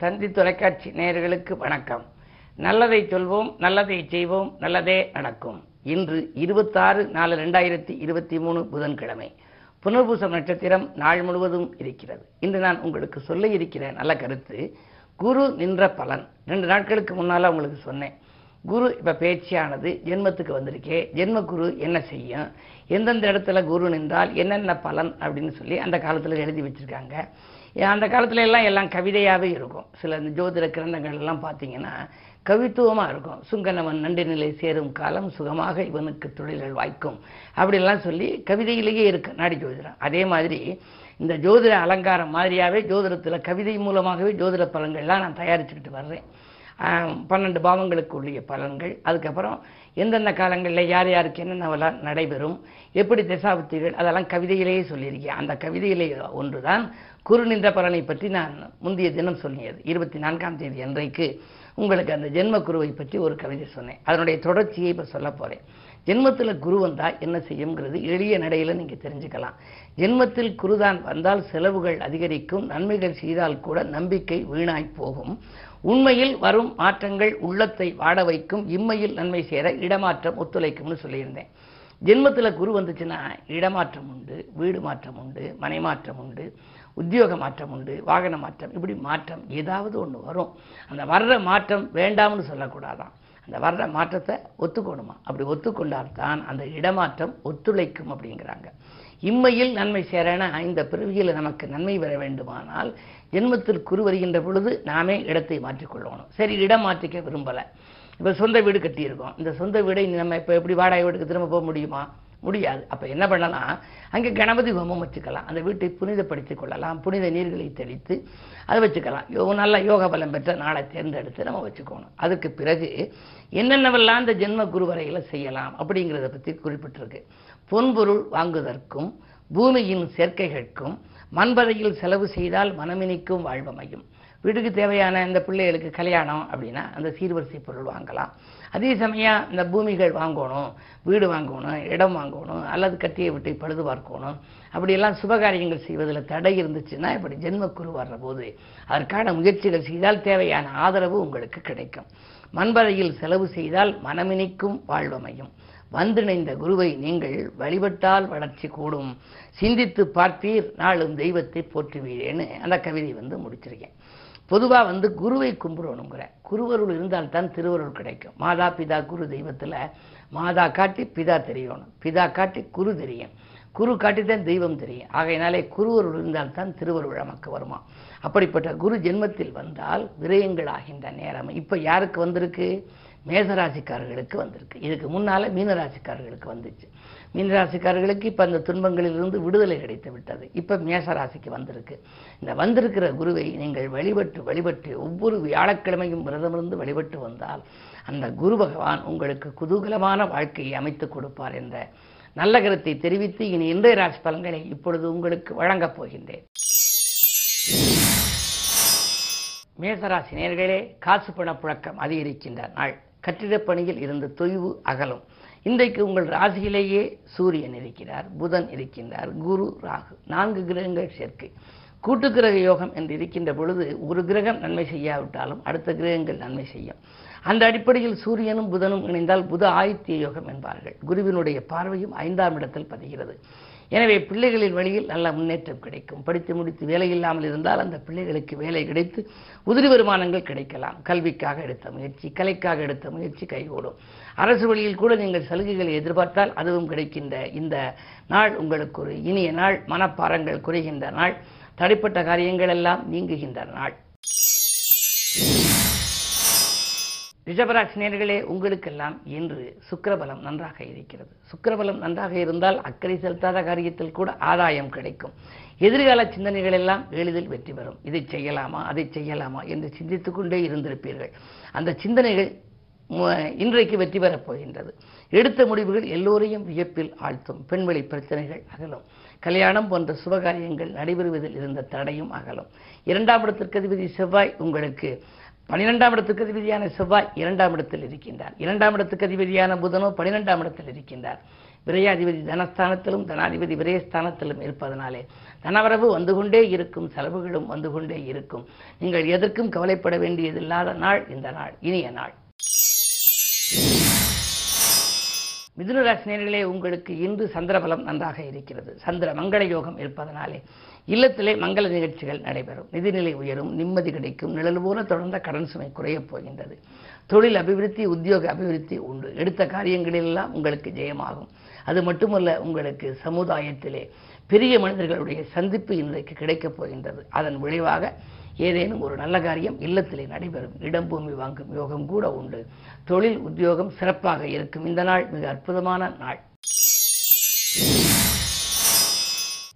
தந்தி தொலைக்காட்சி நேயர்களுக்கு வணக்கம். நல்லதை சொல்வோம் நல்லதை செய்வோம் நல்லதே நடக்கும். இன்று இருபத்தாறு நாலு ரெண்டாயிரத்தி இருபத்தி மூணு புதன்கிழமை. புனர்பூசம் நட்சத்திரம் நாள் முழுவதும் இருக்கிறது. இன்று நான் உங்களுக்கு சொல்ல இருக்கிற நல்ல கருத்து குரு நின்ற பலன். ரெண்டு நாட்களுக்கு முன்னால் உங்களுக்கு சொன்னேன். குரு இப்போ பேச்சியானது ஜென்மத்துக்கு வந்திருக்கே. ஜென்ம குரு என்ன செய்யும்? எந்தெந்த இடத்துல குரு நின்றால் என்னென்ன பலன் அப்படின்னு சொல்லி அந்த காலத்தில் எழுதி வச்சிருக்காங்க. அந்த காலத்துல எல்லாம் எல்லாம் கவிதையாகவே இருக்கும். சில இந்த ஜோதிட கிரந்தங்கள் எல்லாம் பார்த்தீங்கன்னா கவித்துவமாக இருக்கும். சுங்கனவன் நண்டு நிலை சேரும் காலம் சுகமாக இவனுக்கு தொழில்கள் வாய்க்கும். அப்படிலாம் சொல்லி கவிதையிலேயே இருக்கு நாடி ஜோதிடம். அதே மாதிரி இந்த ஜோதிட அலங்காரம் மாதிரியாகவே ஜோதிடத்தில் கவிதை மூலமாகவே ஜோதிட பலன்கள்லாம் நான் தயாரிச்சுக்கிட்டு வர்றேன். பன்னெண்டு பாவங்களுக்கு உள்ளிய பலன்கள். அதுக்கப்புறம் எந்தெந்த காலங்களில் யார் யாருக்கு என்னென்ன நடைபெறும் எப்படி திசாபுத்திகள் அதெல்லாம் கவிதையிலேயே சொல்லியிருக்கேன். அந்த கவிதையிலே ஒன்றுதான் குறு நின்ற பலனை பற்றி நான் முந்தைய தினம் சொன்னியது. இருபத்தி நான்காம் தேதி அன்றைக்கு உங்களுக்கு அந்த ஜென்ம குருவை பற்றி ஒரு கவிதை சொன்னேன். அதனுடைய தொடர்ச்சியை இப்போ சொல்ல போகிறேன் ஜென்மத்தில் குரு வந்தால் என்ன செய்யுங்கிறது எளிய நடையில் நீங்கள் தெரிஞ்சுக்கலாம். ஜென்மத்தில் குருதான் வந்தால் செலவுகள் அதிகரிக்கும் நன்மைகள் செய்தால் கூட நம்பிக்கை வீணாய் போகும். உண்மையில் வரும் மாற்றங்கள் உள்ளத்தை வாட வைக்கும் இம்மையில் நன்மை சேர இடமாற்றம் ஒத்துழைக்கும்னு சொல்லியிருந்தேன். ஜென்மத்தில் குரு வந்துச்சுன்னா இடமாற்றம் உண்டு வீடு மாற்றம் உண்டு மனை மாற்றம் உண்டு உத்தியோக மாற்றம் உண்டு வாகன மாற்றம் இப்படி மாற்றம் ஏதாவது ஒன்று வரும். அந்த வர்ற மாற்றம் வேண்டாம்னு சொல்லக்கூடாதான். அந்த வர்ற மாற்றத்தை ஒத்துக்கணுமா? அப்படி ஒத்துக்கொண்டால்தான் அந்த இடமாற்றம் ஒத்துழைக்கும் அப்படிங்கிறாங்க. இம்மையில் நன்மை சேரன இந்த பிறவியில் நமக்கு நன்மை பெற வேண்டுமானால் ஜென்மத்தில் குரு வருகின்ற பொழுது நாமே இடத்தை மாற்றிக்கொள்ளணும். சரி இடம் மாற்றிக்க விரும்பலை. இப்போ சொந்த வீடு கட்டியிருக்கோம். இந்த சொந்த வீடை நம்ம இப்போ எப்படி வாடகை வீட்டுக்கு திரும்ப போக முடியுமா? முடியாது. அப்போ என்ன பண்ணலாம்? அங்கே கணபதி ஹோமம் வச்சுக்கலாம். அந்த வீட்டை புனிதப்படுத்திக் கொள்ளலாம். புனித நீர்களை தெளித்து அதை வச்சுக்கலாம். யோ நல்ல யோக பலம் பெற்ற நாளை தேர்ந்தெடுத்து நம்ம வச்சுக்கணும். அதுக்கு பிறகு என்னென்னவெல்லாம் இந்த ஜென்ம குரு வரையில் செய்யலாம் அப்படிங்கிறத பற்றி குறிப்பிட்டிருக்கு. பொன்பொருள் வாங்குவதற்கும் பூமியின் சேர்க்கைகளுக்கும் மண்பதையில் செலவு செய்தால் மனமினிக்கும் வாழ்வமையும். வீட்டுக்கு தேவையான இந்த பிள்ளைகளுக்கு கல்யாணம் அப்படின்னா அந்த சீர்வரிசை பொருள் வாங்கலாம். அதே சமயம் இந்த பூமிகள் வாங்கணும் வீடு வாங்கணும் இடம் வாங்கணும் அல்லது கட்டியை விட்டு பழுது பார்க்கணும். அப்படியெல்லாம் சுபகாரியங்கள் செய்வதில் தடை இருந்துச்சுன்னா இப்படி ஜென்மக்குரு வர்ற போது அதற்கான முயற்சிகள் செய்தால் தேவையான ஆதரவு உங்களுக்கு கிடைக்கும். மண்பறையில் செலவு செய்தால் மனமினிக்கும் வாழ்வமையும். வந்திணைந்த குருவை நீங்கள் வழிபட்டால் வளர்ச்சி கூடும். சிந்தித்து பார்த்தீர் நாளும் தெய்வத்தை போற்றுவீரேன்னு அந்த கவிதை வந்து முடிச்சிருக்கேன். பொதுவாக வந்து குருவை கும்பிடணுங்கிற. குருவருள் இருந்தால்தான் திருவருள் கிடைக்கும். மாதா பிதா குரு தெய்வத்தில் மாதா காட்டி பிதா தெரியணும். பிதா காட்டி குரு தெரியும். குரு காட்டி தான் தெய்வம் தெரியும். ஆகையினாலே குருவருள் இருந்தால்தான் திருவருள் நமக்கு வருமா? அப்படிப்பட்ட குரு ஜென்மத்தில் வந்தால் விரயங்கள் ஆகின்ற நேரம். இப்போ யாருக்கு வந்திருக்கு? மேசராசிக்காரர்களுக்கு வந்திருக்கு. இதுக்கு முன்னால் மீனராசிக்காரர்களுக்கு வந்துச்சு. மீனராசிக்காரர்களுக்கு இப்போ அந்த துன்பங்களிலிருந்து விடுதலை கிடைத்து விட்டது. இப்போ மேசராசிக்கு வந்திருக்கு. இந்த வந்திருக்கிற குருவை நீங்கள் வழிபட்டு வழிபட்டு ஒவ்வொரு வியாழக்கிழமையும் விரதமிருந்து வழிபட்டு வந்தால் அந்த குரு பகவான் உங்களுக்கு குதூகலமான வாழ்க்கையை அமைத்துக் கொடுப்பார் என்ற நல்ல கருத்தை தெரிவித்து இனி இன்றைய ராசி பலன்களை இப்பொழுது உங்களுக்கு வழங்கப் போகின்றேன். மேசராசி நேர்களே காசு பணப்புழக்கம் அதிகரிக்கின்ற நாள். கட்டிடப் பணியில் இருந்த தொய்வு அகலும். இன்றைக்கு உங்கள் ராசியிலேயே சூரியன் இருக்கிறார் புதன் இருக்கின்றார் குரு ராகு நான்கு கிரகங்கள் சேர்க்கை. கூட்டு கிரக யோகம் என்று இருக்கின்ற பொழுது ஒரு கிரகம் நன்மை செய்யாவிட்டாலும் அடுத்த கிரகங்கள் நன்மை செய்யும். அந்த அடிப்படையில் சூரியனும் புதனும் இணைந்தால் புத ஆதித்ய யோகம் என்பார்கள். குருவினுடைய பார்வையும் ஐந்தாம் இடத்தில் பதிகிறது. எனவே பிள்ளைகளின் வழியில் நல்ல முன்னேற்றம் கிடைக்கும். படித்து முடித்து வேலை இல்லாமல் இருந்தால் அந்த பிள்ளைகளுக்கு வேலை கிடைத்து உதிரி வருமானங்கள் கிடைக்கலாம். கல்விக்காக எடுத்த முயற்சி கலைக்காக எடுத்த முயற்சி கைகூடும். அரசு வழியில் கூட நீங்கள் சலுகைகளை எதிர்பார்த்தால் அதுவும் கிடைக்கின்ற இந்த நாள் உங்களுக்கு ஒரு இனிய நாள். மனப்பாரங்கள் குறைகின்ற நாள். தடைப்பட்ட காரியங்கள் எல்லாம் நீங்குகின்ற நாள். ரிஷபராசினியர்களே உங்களுக்கெல்லாம் இன்று சுக்கரபலம் நன்றாக இருக்கிறது. சுக்கரபலம் நன்றாக இருந்தால் அக்கறை செலுத்தாத காரியத்தில் கூட ஆதாயம் கிடைக்கும். எதிர்கால சிந்தனைகள் எல்லாம் எளிதில் வெற்றி பெறும். இதை செய்யலாமா அதை செய்யலாமா என்று சிந்தித்து கொண்டே இருந்திருப்பீர்கள். அந்த சிந்தனைகள் இன்றைக்கு வெற்றி பெறப் போகின்றது. எடுத்த முடிவுகள் எல்லோரையும் வியப்பில் ஆழ்த்தும். பெண்வெளி பிரச்சனைகள் அகலும். கல்யாணம் போன்ற சுபகாரியங்கள் நடைபெறுவதில் இருந்த தடையும் அகலும். இரண்டாம் இடத்திற்கு அதிபதி செவ்வாய் உங்களுக்கு பனிரெண்டாம் இடத்துக்கு அதிபதியான செவ்வாய் இரண்டாம் இடத்தில் இருக்கின்றார். இரண்டாம் இடத்துக்கு அதிபதியான புதனோ பனிரெண்டாம் இடத்தில் இருக்கின்றார். விரையாதிபதி தனஸ்தானத்திலும் தனாதிபதி விரயஸ்தானத்திலும் இருப்பதனாலே தனவரவு வந்து கொண்டே இருக்கும் செலவுகளும் வந்து கொண்டே இருக்கும். நீங்கள் எதற்கும் கவலைப்பட வேண்டியதில்லாத நாள் இந்த நாள் இனிய நாள். மிதுனராசினியர்களே உங்களுக்கு இன்று சந்திரபலம் நன்றாக இருக்கிறது. சந்திர மங்கள யோகம் இருப்பதனாலே இல்லத்திலே மங்கள நிகழ்ச்சிகள் நடைபெறும். நிதிநிலை உயரும் நிம்மதி கிடைக்கும். நிழல் போல தொடர்ந்த கடன் சுமை குறையப் போகின்றது. தொழில் அபிவிருத்தி உத்தியோக அபிவிருத்தி உண்டு. எடுத்த காரியங்களிலெல்லாம் உங்களுக்கு ஜெயமாகும். அது மட்டுமல்ல உங்களுக்கு சமுதாயத்திலே பெரிய மனிதர்களுடைய சந்திப்பு இன்றைக்கு கிடைக்கப் போகின்றது. அதன் விளைவாக ஏதேனும் ஒரு நல்ல காரியம் இல்லத்திலே நடைபெறும். இடம் பூமி வாங்கும் யோகம் கூட உண்டு. தொழில் உத்தியோகம் சிறப்பாக இருக்கும். இந்த நாள் மிக அற்புதமான நாள்.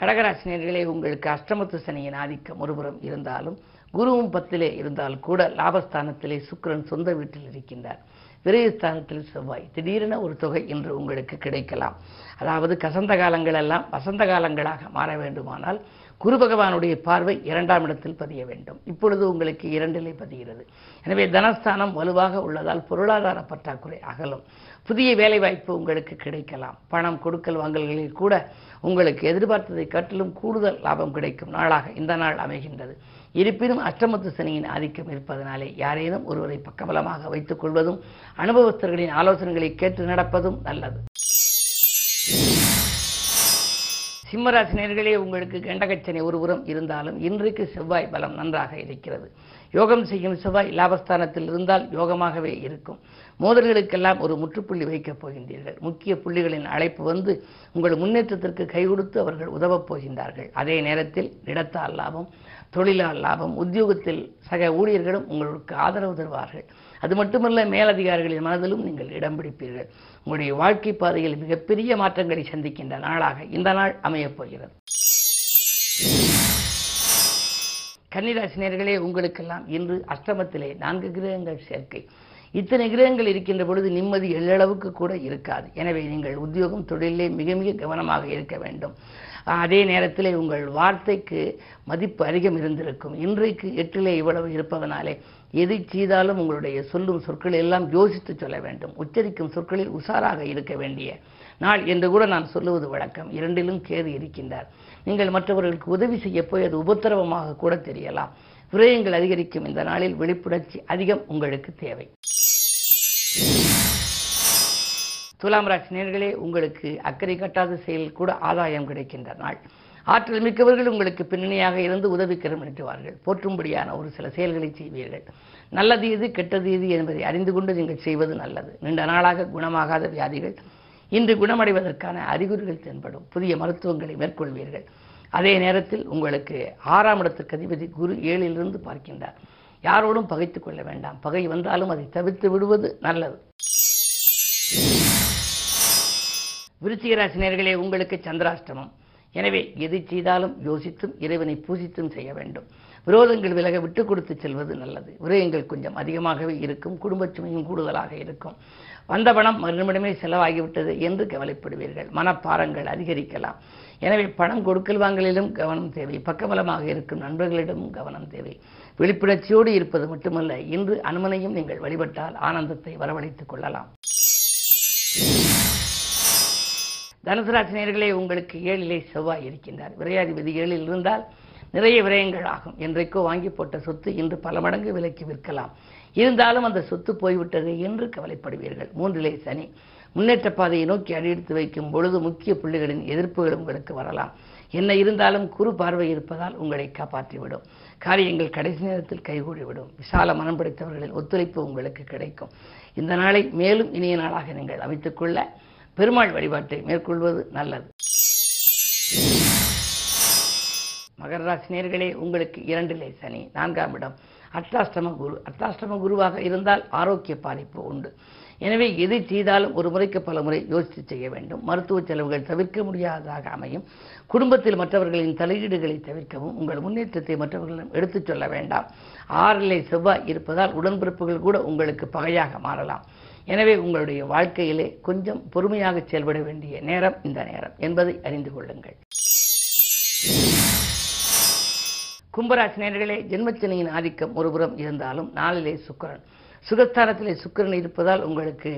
கடகராசினியர்களே உங்களுக்கு அஷ்டமத்து சனியின் ஆதிக்கம் ஒருபுறம் இருந்தாலும் குருவும் பத்திலே இருந்தால் கூட லாபஸ்தானத்திலே சுக்கரன் சொந்த வீட்டில் இருக்கின்றார். விரயஸ்தானத்தில் செவ்வாய். திடீரென ஒரு தொகை இன்று உங்களுக்கு கிடைக்கலாம். அதாவது கசந்த காலங்களெல்லாம் வசந்த காலங்களாக மாற வேண்டுமானால் குரு பகவானுடைய பார்வை இரண்டாம் இடத்தில் பதிய வேண்டும். இப்பொழுது உங்களுக்கு இரண்டிலே பதிகிறது. எனவே தனஸ்தானம் வலுவாக உள்ளதால் பொருளாதார பற்றாக்குறை அகலும். புதிய வேலைவாய்ப்பு உங்களுக்கு கிடைக்கலாம். பணம் கொடுக்கல் வாங்கல்களில் கூட உங்களுக்கு எதிர்பார்த்ததை காட்டிலும் கூடுதல் லாபம் கிடைக்கும் நாளாக இந்த நாள் அமைகின்றது. இருப்பினும் அஷ்டமத்து சனியின் ஆதிக்கம் இருப்பதனாலே யாரேனும் ஒருவரை பக்கபலமாக வைத்துக் கொள்வதும் அனுபவஸ்தர்களின் ஆலோசனைகளை கேட்டு நடப்பதும் நல்லது. சிம்மராசினியர்களே உங்களுக்கு கண்டகச்சனை ஒருபுறம் இருந்தாலும் இன்றைக்கு செவ்வாய் பலம் நன்றாக இருக்கிறது. யோகம் செய்யும் செவ்வாய் லாபஸ்தானத்தில் இருந்தால் யோகமாகவே இருக்கும். மோதல்களுக்கெல்லாம் ஒரு முற்றுப்புள்ளி வைக்கப் போகின்றீர்கள். முக்கிய புள்ளிகளின் அழைப்பு வந்து உங்கள் முன்னேற்றத்திற்கு கை கொடுத்து அவர்கள் உதவப் போகின்றார்கள். அதே நேரத்தில் இடத்தால் லாபம் தொழிலால் லாபம் உத்தியோகத்தில் சக ஊழியர்களும் உங்களுக்கு ஆதரவு தருவார்கள். அது மட்டுமல்ல மேலதிகாரிகளின் மனதிலும் நீங்கள் இடம் பிடிப்பீர்கள். உங்களுடைய வாழ்க்கை பாதையில் மிகப்பெரிய மாற்றங்களை சந்திக்கின்ற நாளாக இந்த நாள் அமையப் போகிறது. கன்னிராசினியர்களே உங்களுக்கெல்லாம் இன்று அஷ்டமத்திலே நான்கு கிரகங்கள் சேர்க்கை. இத்தனை கிரகங்கள் இருக்கின்ற பொழுது நிம்மதி எள்ளளவுக்கு கூட இருக்காது. எனவே நீங்கள் உத்தியோகம் தொழிலே மிக மிக கவனமாக இருக்க வேண்டும். அதே நேரத்தில் உங்கள் வார்த்தைக்கு மதிப்பு அதிகம் இருந்திருக்கும். இன்றைக்கு எட்டிலே இவ்வளவு இருப்பதனாலே எதை செய்தாலும் உங்களுடைய சொல்லும் சொற்கள் எல்லாம் யோசித்து சொல்ல வேண்டும். உச்சரிக்கும் சொற்களில் உஷாராக இருக்க வேண்டிய நாள் என்று கூட நான் சொல்லுவது வழக்கம். இரண்டிலும் கேது இருக்கின்றார். நீங்கள் மற்றவர்களுக்கு உதவி செய்ய போய் அது உபத்திரவமாக கூட தெரியலாம். விரயங்கள் அதிகரிக்கும் இந்த நாளில் விழிப்புணர்ச்சி அதிகம் உங்களுக்கு தேவை. துலாம் ராசி நேர்களே உங்களுக்கு அக்கறை கட்டாத செயல் கூட ஆதாயம் கிடைக்கின்ற நாள். ஆற்றல் மிக்கவர்கள் உங்களுக்கு பின்னணியாக இருந்து உதவிக்கரம் நீட்டுவார்கள் போற்றும்படியான ஒரு சில செயல்களை செய்வீர்கள். நல்லது எது கெட்டது எது என்பதை அறிந்து கொண்டு நீங்கள் செய்வது நல்லது. நீண்ட நாளாக குணமாகாத வியாதிகள் இன்று குணமடைவதற்கான அறிகுறிகள் தென்படும். புதிய மருத்துவங்களை மேற்கொள்வீர்கள். அதே நேரத்தில் உங்களுக்கு ஆறாம் இடத்துக்கு அதிபதி குரு ஏழிலிருந்து பார்க்கின்றார். யாரோடும் பகைத்துக் கொள்ள வேண்டாம். பகை வந்தாலும் அதை தவிர்த்து விடுவது நல்லது. விருச்சிகராசினியர்களே உங்களுக்கு சந்திராஷ்டமம். எனவே எது செய்தாலும் யோசித்தும் இறைவனை பூசித்தும் செய்ய வேண்டும். விரோதங்கள் விலக விட்டு கொடுத்து செல்வது நல்லது. விரயங்கள் கொஞ்சம் அதிகமாகவே இருக்கும். குடும்பச் சுமையும் கூடுதலாக இருக்கும். வந்த பணம் மறுநிமிடமே செலவாகிவிட்டது என்று கவலைப்படுவீர்கள். மனப்பாரங்கள் அதிகரிக்கலாம். எனவே பணம் கொடுக்கல் வாங்கலிலும் கவனம் தேவை. பக்கபலமாக இருக்கும் நண்பர்களிடமும் கவனம் தேவை. விழிப்புணர்ச்சியோடு இருப்பது மட்டுமல்ல இன்று அனுமனையும் நீங்கள் வழிபட்டால் ஆனந்தத்தை வரவழைத்துக் கொள்ளலாம். தனுசுராசினியர்களே உங்களுக்கு ஏழிலே செவ்வாய் இருக்கின்றார். விரையாதிபதி ஏழில் இருந்தால் நிறைய விரயங்கள் ஆகும். என்றைக்கோ வாங்கி போட்ட சொத்து இன்று பல மடங்கு விலைக்கு விற்கலாம். இருந்தாலும் அந்த சொத்து போய்விட்டது என்று கவலைப்படுவீர்கள். மூன்றிலே சனி முன்னேற்ற பாதையை நோக்கி அடியெடுத்து வைக்கும் பொழுது முக்கிய புள்ளிகளின் எதிர்ப்புகள் உங்களுக்கு வரலாம். என்ன இருந்தாலும் குறு பார்வை இருப்பதால் உங்களை காப்பாற்றிவிடும். காரியங்கள் கடைசி நேரத்தில் கைகூடிவிடும். விசால மனம் படைத்தவர்களின் ஒத்துழைப்பு உங்களுக்கு கிடைக்கும். இந்த நாளை மேலும் இனிய நாளாக நீங்கள் அமைத்துக்கொள்ள பெருமாள் வழிபாட்டை மேற்கொள்வது நல்லது. மகர ராசி நேர்களே உங்களுக்கு இரண்டிலே சனி நான்காம் இடம். அர்த்தாஷ்டம குரு. அர்த்தாஷ்டம குருவாக இருந்தால் ஆரோக்கிய பாதிப்பு உண்டு. எனவே எதை செய்தாலும் ஒரு முறைக்கு பல முறை யோசித்து செய்ய வேண்டும். மருத்துவ செலவுகள் தவிர்க்க முடியாததாக அமையும். குடும்பத்தில் மற்றவர்களின் தலையீடுகளை தவிர்க்கவும் உங்கள் முன்னேற்றத்தை மற்றவர்களிடம் எடுத்துச் சொல்ல வேண்டாம். ஆறிலே செவ்வாய் இருப்பதால் உடன்பிறப்புகள் கூட உங்களுக்கு பகையாக மாறலாம். எனவே உங்களுடைய வாழ்க்கையிலே கொஞ்சம் பொறுமையாக செயல்பட வேண்டிய நேரம் இந்த நேரம் என்பதை அறிந்து கொள்ளுங்கள். கும்பராசி நேர்களே ஜென்மச்சனியின் ஆதிக்கம் ஒருபுறம் இருந்தாலும் நாளிலே சுக்கிரன். சுகஸ்தானத்திலே சுக்கிரன் இருப்பதால் உங்களுக்கு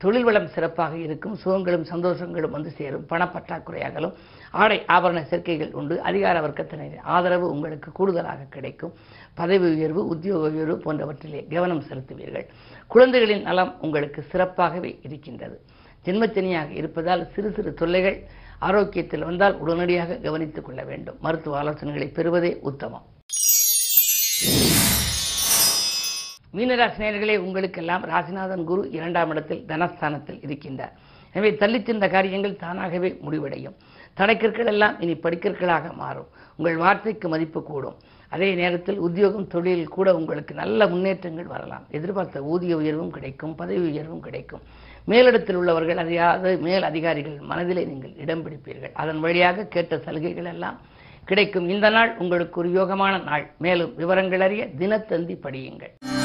தொழில் வளம் சிறப்பாக இருக்கும் சுகங்களும் சந்தோஷங்களும் வந்து சேரும் பணப்பற்றாக்குறையாகலும் ஆடை ஆபரண சேர்க்கைகள் உண்டு அதிகார வர்க்கத்தினரின் ஆதரவு உங்களுக்கு கூடுதலாக கிடைக்கும் பதவி உயர்வு உத்தியோக உயர்வு போன்றவற்றிலே கவனம் செலுத்துவீர்கள். குழந்தைகளின் நலம் உங்களுக்கு சிறப்பாகவே இருக்கின்றது. ஜென்மச்சனியாக இருப்பதால் சிறு சிறு தொல்லைகள் ஆரோக்கியத்தில் வந்தால் உடனடியாக கவனித்துக் கொள்ள வேண்டும். மருத்துவ ஆலோசனைகளை பெறுவதே உத்தமம். மீனராசினியர்களே உங்களுக்கெல்லாம் ராசிநாதன் குரு இரண்டாம் இடத்தில் தனஸ்தானத்தில் இருக்கின்றார். எனவே தள்ளிச் சென்ற காரியங்கள் தானாகவே முடிவடையும். தடைக்கற்கள் எல்லாம் இனி படிக்கற்களாக மாறும். உங்கள் வார்த்தைக்கு மதிப்பு கூடும். அதே நேரத்தில் உத்தியோகம் தொழிலில் கூட உங்களுக்கு நல்ல முன்னேற்றங்கள் வரலாம். எதிர்பார்த்த ஊதிய உயர்வும் கிடைக்கும் பதவி உயர்வும் கிடைக்கும். மேலிடத்தில் உள்ளவர்கள் அதையாவது மேல் அதிகாரிகள் மனதிலே நீங்கள் இடம் பிடிப்பீர்கள். அதன் வழியாக கேட்ட சலுகைகள் எல்லாம் கிடைக்கும். இந்த நாள் உங்களுக்கு ஒரு யோகமான நாள். மேலும் விவரங்கள் அறிய தினத்தந்தி படியுங்கள்.